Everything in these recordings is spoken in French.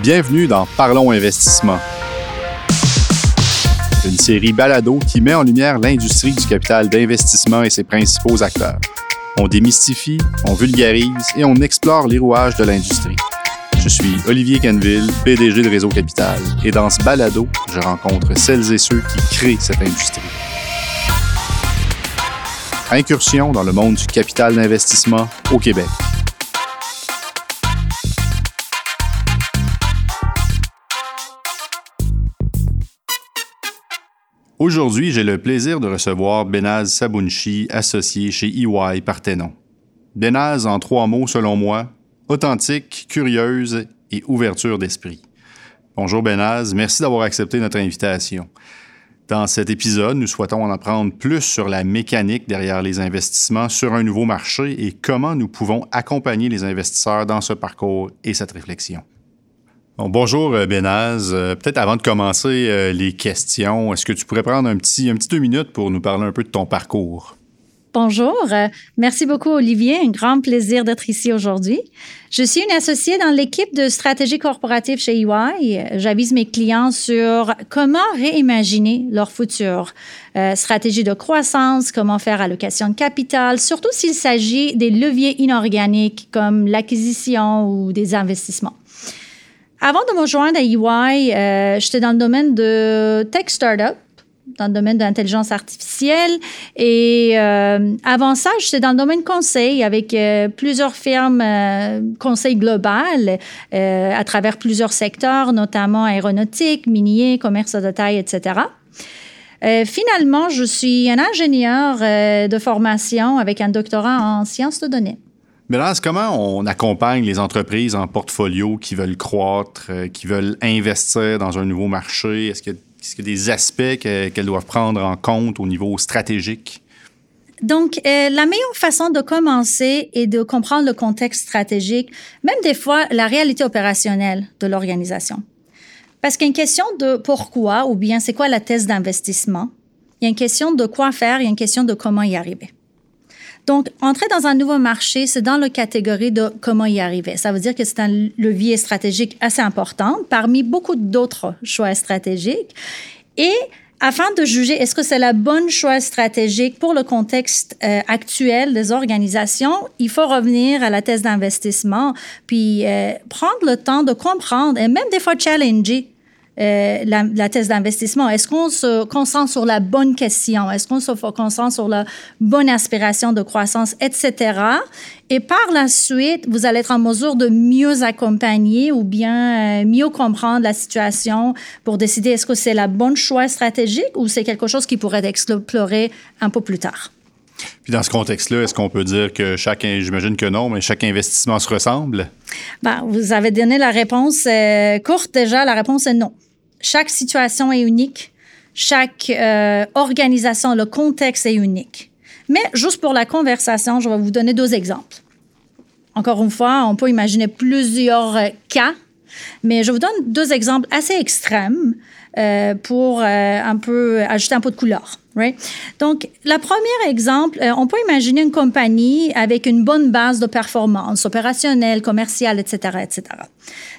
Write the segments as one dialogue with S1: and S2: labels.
S1: Bienvenue dans Parlons Investissement, une série balado qui met en lumière l'industrie du capital d'investissement et ses principaux acteurs. On démystifie, on vulgarise et on explore les rouages de l'industrie. Je suis Olivier Canville, PDG de Réseau Capital, et dans ce balado, je rencontre celles et ceux qui créent cette industrie. Incursion dans le monde du capital d'investissement au Québec. Aujourd'hui, j'ai le plaisir de recevoir Benaz Sabounchi, associé chez EY Parthenon. Benaz, en trois mots selon moi, authentique, curieuse et ouverture d'esprit. Bonjour Benaz, merci d'avoir accepté notre invitation. Dans cet épisode, nous souhaitons en apprendre plus sur la mécanique derrière les investissements sur un nouveau marché et comment nous pouvons accompagner les investisseurs dans ce parcours et cette réflexion bonjour euh, Benaz. Euh, peut-être avant de commencer euh, les questions, est-ce que tu pourrais prendre un petit, un petit deux minutes pour nous parler un peu de ton parcours?
S2: Bonjour, merci beaucoup Olivier, un grand plaisir d'être ici aujourd'hui. Je suis une associée dans l'équipe de stratégie corporative chez EY. J'avise mes clients sur comment réimaginer leur futur, stratégie de croissance, comment faire allocation de capital, surtout s'il s'agit des leviers inorganiques comme l'acquisition ou des investissements. Avant de me joindre à EY, euh, j'étais dans le domaine de tech startup dans le domaine de l'intelligence artificielle. Et euh, avant ça, j'étais dans le domaine conseil avec euh, plusieurs firmes conseil global à travers plusieurs secteurs, notamment aéronautique, minier, commerce de taille, etc. finalement, je suis un ingénieur de formation avec un doctorat en sciences de données.
S1: Là, comment on accompagne les entreprises en portfolio qui veulent croître, euh, qui veulent investir dans un nouveau marché? Est-ce qu'il y, a des aspects qu'elles doivent prendre en compte au niveau stratégique?
S2: Donc, euh, la meilleure façon de commencer est de comprendre le contexte stratégique, même des fois la réalité opérationnelle de l'organisation. Parce qu'il y a une question de pourquoi ou bien c'est quoi la thèse d'investissement. Il y a une question de quoi faire, il y a une question de comment y arriver. Donc, entrer dans un nouveau marché, c'est dans la catégorie de comment y arriver. Ça veut dire que c'est un levier stratégique assez important parmi beaucoup d'autres choix stratégiques. Et afin de juger est-ce que c'est la bonne choix stratégique pour le contexte euh, actuel des organisations, il faut revenir à la thèse d'investissement, puis euh, prendre le temps de comprendre et même des fois challenger euh, la, thèse d'investissement? Est-ce qu'on se concentre sur la bonne question? Est-ce qu'on se concentre sur la bonne aspiration de croissance, etc.? Et par la suite, vous allez être en mesure de mieux accompagner ou bien euh, mieux comprendre la situation pour décider est-ce que c'est la bonne choix stratégique ou c'est quelque chose qui pourrait être exploré un peu plus tard.
S1: Puis dans ce contexte-là, est-ce qu'on peut dire que chaque, j'imagine que non, mais chaque investissement se ressemble?
S2: Ben, vous avez donné la réponse euh, courte déjà. La réponse est non chaque situation est unique, chaque euh, organisation, le contexte est unique. Mais juste pour la conversation, je vais vous donner deux exemples. Encore une fois, on peut imaginer plusieurs euh, cas, mais je vous donne deux exemples assez extrêmes euh, pour un peu ajouter un peu de couleur. Donc, le premier exemple, on peut imaginer une compagnie avec une bonne base de performance opérationnelle, commerciale, etc., etc.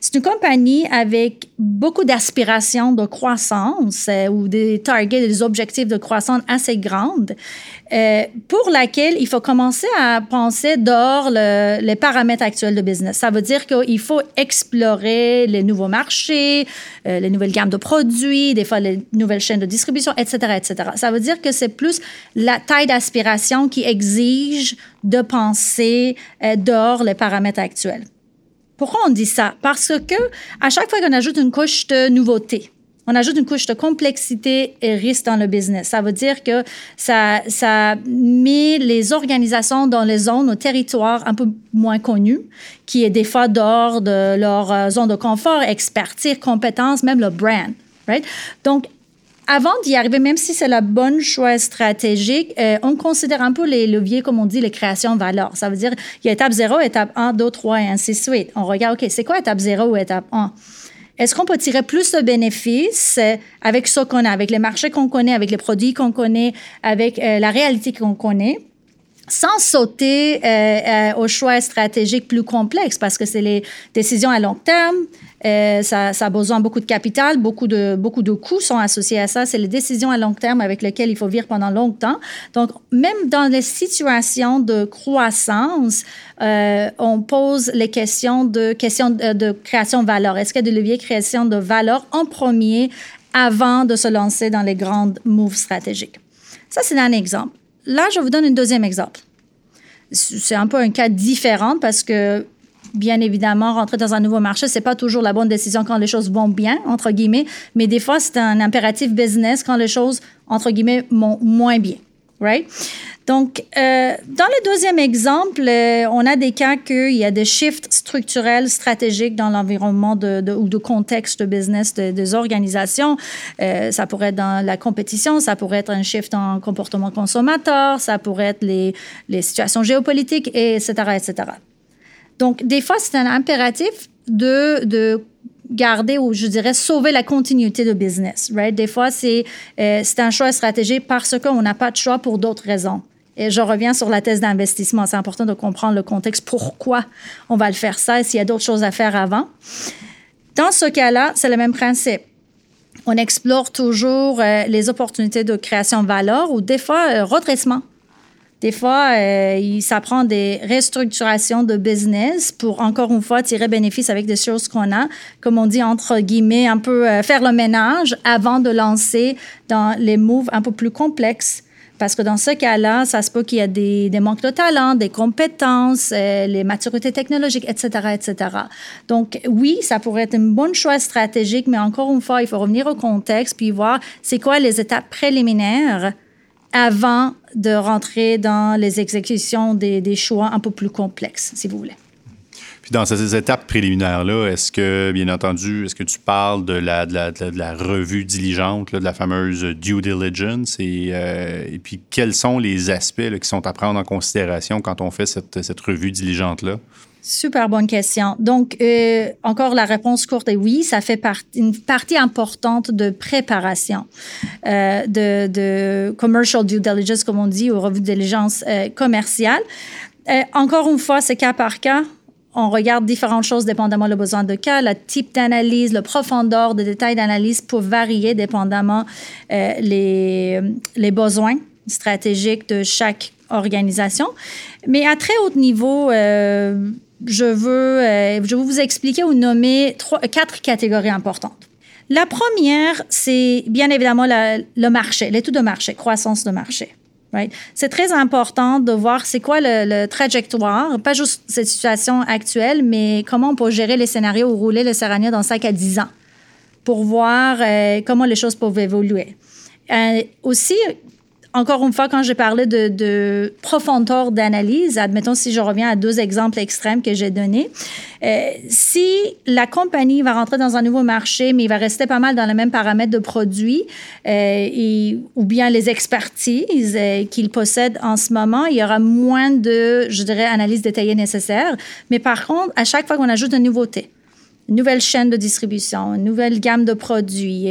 S2: C'est une compagnie avec beaucoup d'aspirations de croissance euh, ou des targets, des objectifs de croissance assez grandes, euh, pour laquelle il faut commencer à penser dehors les paramètres actuels de business. Ça veut dire qu'il faut explorer les nouveaux marchés, euh, les nouvelles gammes de produits, des fois les nouvelles chaînes de distribution, etc., etc. Ça veut dire que c'est plus la taille d'aspiration qui exige de penser dehors les paramètres actuels. Pourquoi on dit ça? Parce que à chaque fois qu'on ajoute une couche de nouveauté, on ajoute une couche de complexité et risque dans le business. Ça veut dire que ça, ça met les organisations dans les zones, ou territoires un peu moins connus, qui est des fois dehors de leur euh, zone de confort, expertise, compétence, même le brand. Right? Donc, avant d'y arriver, même si c'est la bonne choix stratégique, euh, on considère un peu les leviers, comme on dit, les créations de valeur. Ça veut dire, il y a étape 0, étape 1, 2, 3 et ainsi de suite. On regarde, OK, c'est quoi étape 0 ou étape 1? Est-ce qu'on peut tirer plus de bénéfices euh, avec ce qu'on a, avec les marchés qu'on connaît, avec les produits qu'on connaît, avec euh, la réalité qu'on connaît? Sans sauter euh, euh, aux choix stratégiques plus complexes parce que c'est les décisions à long terme. Euh, ça, a besoin beaucoup de capital, beaucoup de, beaucoup de coûts sont associés à ça. C'est les décisions à long terme avec lesquelles il faut vivre pendant longtemps. Donc, même dans les situations de croissance, on pose les questions de, questions de, création de valeur. Est-ce qu'il y a de création de valeur en premier avant de se lancer dans les grandes moves stratégiques? Ça, c'est un exemple. Là, je vous donne un deuxième exemple. C'est un peu un cas différent parce que bien évidemment, rentrer dans un nouveau marché, c'est pas toujours la bonne décision quand les choses vont bien, entre guillemets, mais des fois, c'est un impératif business quand les choses, entre guillemets, vont moins bien. Donc, euh, dans le deuxième exemple, euh, on a des cas qu'il y a des shifts structurels stratégiques dans l'environnement ou de contexte de business de, des organisations. Euh, ça pourrait être dans la compétition, ça pourrait être un shift en comportement consommateur, ça pourrait être les, situations géopolitiques, et etc., etc. Donc, des fois, c'est un impératif de garder ou je dirais sauver la continuité de business. Right? Des fois, c'est euh, un choix stratégique parce qu'on n'a pas de choix pour d'autres raisons. Et je reviens sur la thèse d'investissement. C'est important de comprendre le contexte, pourquoi on va le faire ça et s'il y a d'autres choses à faire avant. Dans ce cas-là, c'est le même principe. On explore toujours euh, les opportunités de création de valeur ou des fois euh, redressement. Des fois, euh, ça prend des restructurations de business pour, encore une fois, tirer bénéfice avec des choses qu'on a, comme on dit, entre guillemets, un peu euh, faire le ménage avant de lancer dans les moves un peu plus complexes. Parce que dans ce cas-là, ça se peut qu'il y a des, des, manques de talent, des compétences, euh, les maturités technologiques, etc., etc. Donc, oui, ça pourrait être une bonne choix stratégique, mais encore une fois, il faut revenir au contexte puis voir c'est quoi les étapes préliminaires avant de rentrer dans les exécutions des, des, choix un peu plus complexes, si vous voulez.
S1: Puis dans ces étapes préliminaires-là, est-ce que, bien entendu, est-ce que tu parles de la, de la, de la revue diligente, là, de la fameuse due diligence, et, euh, puis quels sont les aspects qui sont à prendre en considération quand on fait cette, cette revue diligente-là?
S2: Super bonne question. Donc, euh, encore la réponse courte est oui, ça fait une partie importante de préparation euh, de, commercial due diligence, comme on dit, ou revue de diligence euh, commerciale. Encore une fois, c'est cas par cas. On regarde différentes choses dépendamment le besoin de cas, le type d'analyse, le profondeur de détails d'analyse peut varier dépendamment les, besoins stratégiques de chaque organisation. Mais à très haut niveau, je veux, euh, je veux vous expliquer ou nommer trois, quatre catégories importantes. La première, c'est bien évidemment le marché, l'étude de marché, croissance de marché. Right? C'est très important de voir c'est quoi le, trajectoire, pas juste cette situation actuelle, mais comment on peut gérer les scénarios ou rouler le scénario dans 5 à 10 ans pour voir euh, comment les choses peuvent évoluer. Euh, aussi, encore une fois, quand j'ai parlé de, de profondeur d'analyse, admettons si je reviens à deux exemples extrêmes que j'ai donnés, euh, si la compagnie va rentrer dans un nouveau marché, mais il va rester pas mal dans les mêmes paramètres de produits, euh, ou bien les expertises euh, qu'il possède en ce moment, il y aura moins de, je dirais, analyse détaillée nécessaire. Mais par contre, à chaque fois qu'on ajoute une nouveauté, une nouvelle chaîne de distribution, une nouvelle gamme de produits,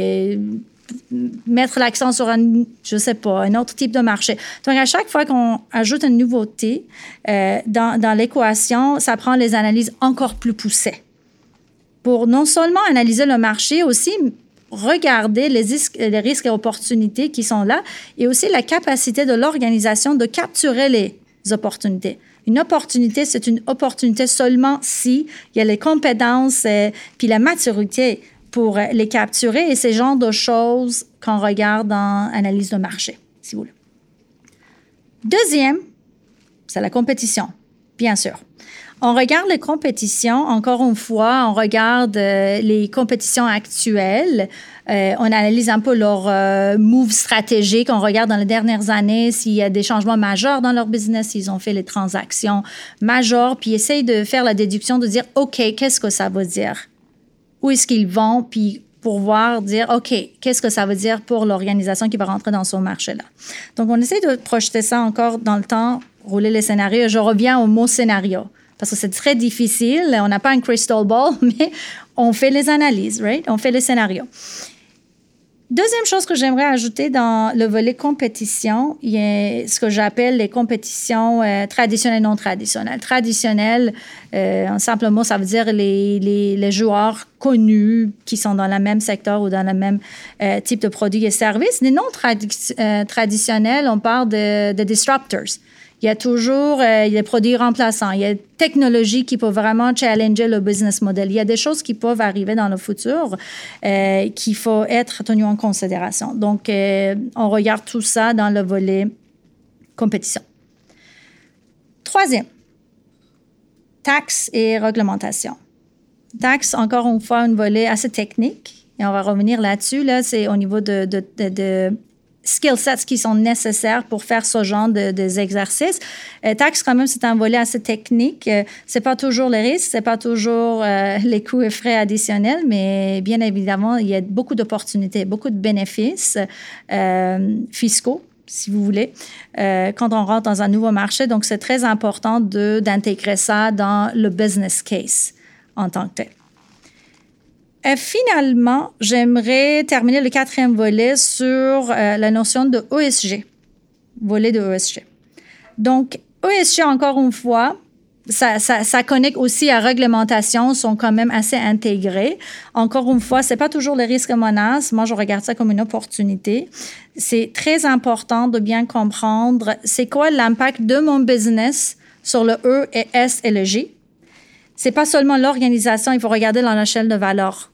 S2: mettre l'accent sur un, je sais pas, un autre type de marché. Donc, à chaque fois qu'on ajoute une nouveauté euh, dans, dans l'équation, ça prend les analyses encore plus poussées pour non seulement analyser le marché, aussi regarder les, les risques et opportunités qui sont là et aussi la capacité de l'organisation de capturer les opportunités. Une opportunité, c'est une opportunité seulement si il y a les compétences et puis la maturité pour les capturer et c'est le genre de choses qu'on regarde dans analyse de marché, si vous voulez. Deuxième, c'est la compétition, bien sûr. On regarde les compétitions, encore une fois, on regarde euh, les compétitions actuelles. Euh, on analyse un peu leurs euh, moves stratégiques. On regarde dans les dernières années s'il y a des changements majeurs dans leur business, s'ils ont fait les transactions majeures, puis essaye de faire la déduction de dire, OK, qu'est-ce que ça veut dire? Où est-ce qu'ils vont, puis pour voir, dire, OK, qu'est-ce que ça veut dire pour l'organisation qui va rentrer dans son marché-là? Donc, on essaie de projeter ça encore dans le temps, rouler les scénarios. Je reviens au mot scénario, parce que c'est très difficile. On n'a pas un crystal ball, mais on fait les analyses, right? On fait les scénarios. Deuxième chose que j'aimerais ajouter dans le volet compétition, il y a ce que j'appelle les compétitions euh, traditionnelles et non traditionnelles. Traditionnelles, euh, en simple mot, ça veut dire les, les, les, joueurs connus qui sont dans le même secteur ou dans le même euh, type de produits et services. Les non euh, traditionnels, on parle de, de disruptors. Il y a toujours euh, des produits remplaçants. Il y a des technologies qui peuvent vraiment challenger le business model. Il y a des choses qui peuvent arriver dans le futur euh, qu'il faut être tenu en considération. Donc, euh, on regarde tout ça dans le volet compétition. Troisième, taxes et réglementation. Taxes, encore une fois, un volet assez technique. Et on va revenir là-dessus. Là, c'est au niveau de skill sets qui sont nécessaires pour faire ce genre de, des exercices. Euh, taxe, quand même, c'est un volet assez technique. Euh, c'est pas toujours les risques, c'est pas toujours euh, les coûts et frais additionnels, mais bien évidemment, il y a beaucoup d'opportunités, beaucoup de bénéfices euh, fiscaux si vous voulez, euh, quand on rentre dans un nouveau marché. Donc, c'est très important d'intégrer ça dans le business case en tant que tel. Euh, finalement, j'aimerais terminer le quatrième volet sur euh, la notion de ESG, volet de ESG. Donc, ESG, encore une fois, ça, connecte aussi à réglementation, sont quand même assez intégrés. Encore une fois, c'est pas toujours le risque menace. Moi, je regarde ça comme une opportunité. C'est très important de bien comprendre c'est quoi l'impact de mon business sur le E et S et le G. C'est pas seulement l'organisation, il faut regarder dans l'échelle de valeur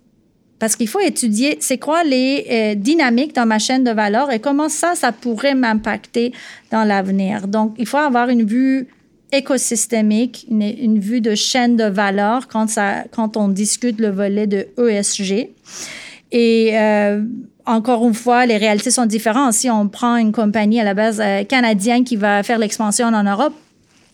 S2: parce qu'il faut étudier c'est quoi les euh, dynamiques dans ma chaîne de valeur et comment ça, ça pourrait m'impacter dans l'avenir. Donc, il faut avoir une vue écosystémique, une, vue de chaîne de valeur quand on discute le volet de ESG. Et euh, encore une fois, les réalités sont différentes. Si on prend une compagnie à la base euh, canadienne qui va faire l'expansion en Europe,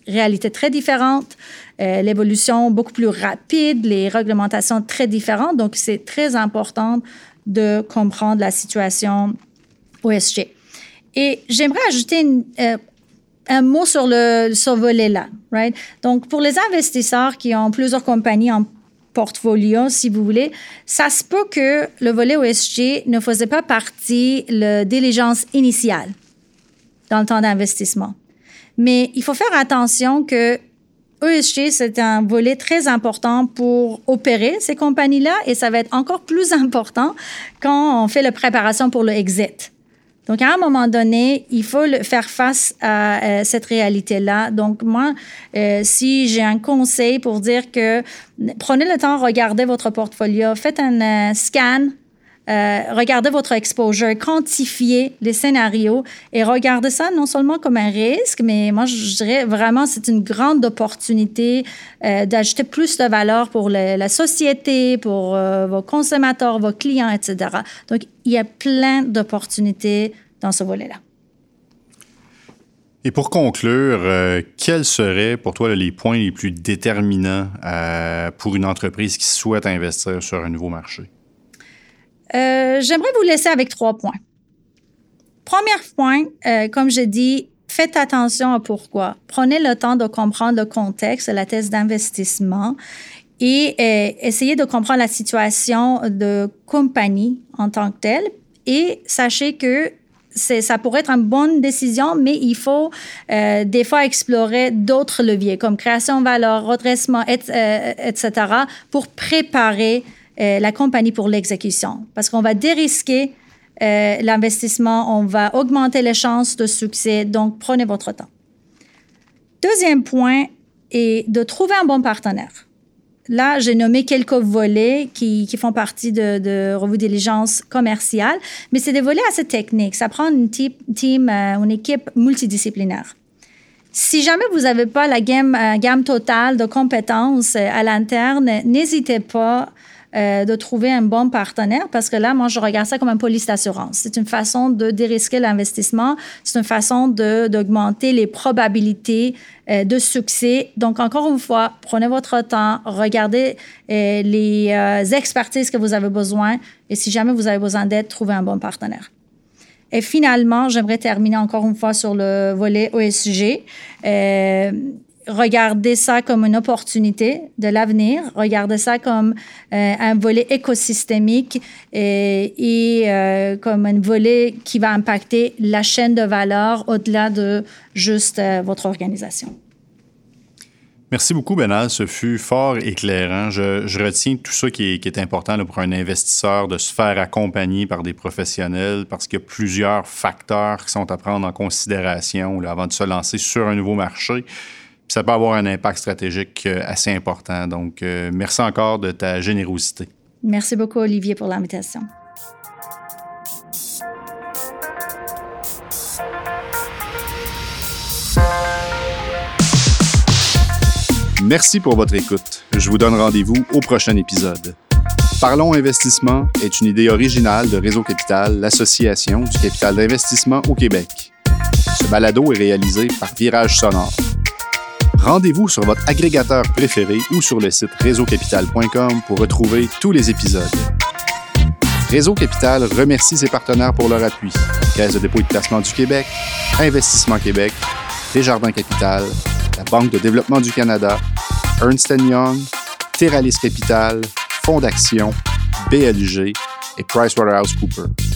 S2: réalité très différente, euh, l'évolution beaucoup plus rapide, les réglementations très différentes. Donc, c'est très important de comprendre la situation OSG. Et j'aimerais ajouter euh, un mot sur le ce volet-là. Right? Donc, pour les investisseurs qui ont plusieurs compagnies en portfolio, si vous voulez, ça se peut que le volet OSG ne faisait pas partie de la diligence initiale dans le temps d'investissement. Mais il faut faire attention que ESG, c'est un volet très important pour opérer ces compagnies-là et ça va être encore plus important quand on fait la préparation pour le exit. Donc, à un moment donné, il faut faire face à euh, cette réalité-là. Donc, moi, euh, si j'ai un conseil pour dire que prenez le temps, regardez votre portfolio, faites un euh, scan euh, regardez votre exposure, quantifiez les scénarios et regardez ça non seulement comme un risque, mais moi, je dirais vraiment, c'est une grande opportunité euh, d'ajouter plus de valeur pour la société, pour euh, vos consommateurs, vos clients, etc. Donc, il y a plein d'opportunités dans ce volet-là.
S1: Et pour conclure, quels seraient pour toi les points les plus déterminants pour une entreprise qui souhaite investir sur un nouveau marché?
S2: Euh, j'aimerais vous laisser avec trois points. Premier point, euh, comme je dis, faites attention à pourquoi. Prenez le temps de comprendre le contexte, la thèse d'investissement et euh, essayez de comprendre la situation de compagnie en tant que telle. Et sachez que ça pourrait être une bonne décision, mais il faut des fois explorer d'autres leviers comme création de valeur, redressement, et, etc., pour préparer euh, la compagnie pour l'exécution. Parce qu'on va dérisquer euh, l'investissement, on va augmenter les chances de succès. Donc, prenez votre temps. Deuxième point est de trouver un bon partenaire. Là, j'ai nommé quelques volets qui, font partie de, de revue diligence commerciale, mais c'est des volets assez techniques. Ça prend une team, euh, une équipe multidisciplinaire. Si jamais vous n'avez pas la gamme, gamme totale de compétences à l'interne, n'hésitez pas euh, de trouver un bon partenaire parce que là, moi, je regarde ça comme un police d'assurance. C'est une façon de dérisquer l'investissement, c'est une façon d'augmenter les probabilités euh, de succès. Donc, encore une fois, prenez votre temps, regardez euh, les expertises que vous avez besoin et si jamais vous avez besoin d'aide, trouvez un bon partenaire. Et finalement, j'aimerais terminer encore une fois sur le volet OSG. Regardez ça comme une opportunité de l'avenir, regardez ça comme euh, un volet écosystémique et, euh, comme un volet qui va impacter la chaîne de valeur au-delà de juste euh, votre organisation.
S1: Merci beaucoup, Benal. Ce fut fort éclairant. Je, retiens tout ça qui est, important pour un investisseur de se faire accompagner par des professionnels parce qu'il y a plusieurs facteurs qui sont à prendre en considération avant de se lancer sur un nouveau marché. Ça peut avoir un impact stratégique euh, assez important. Donc, euh, merci encore de ta générosité.
S2: Merci beaucoup, Olivier, pour l'invitation.
S1: Merci pour votre écoute. Je vous donne rendez-vous au prochain épisode. Parlons Investissement est une idée originale de Réseau Capital, l'association du capital d'investissement au Québec. Ce balado est réalisé par Virage Sonore. Rendez-vous sur votre agrégateur préféré ou sur le site réseaucapital.com pour retrouver tous les épisodes. Réseau Capital remercie ses partenaires pour leur appui. Caisse de dépôt et de placement du Québec, Investissement Québec, Desjardins Capital, la Banque de développement du Canada, Ernst Young, Terralis Capital, Fonds d'action, BLG et PricewaterhouseCoopers.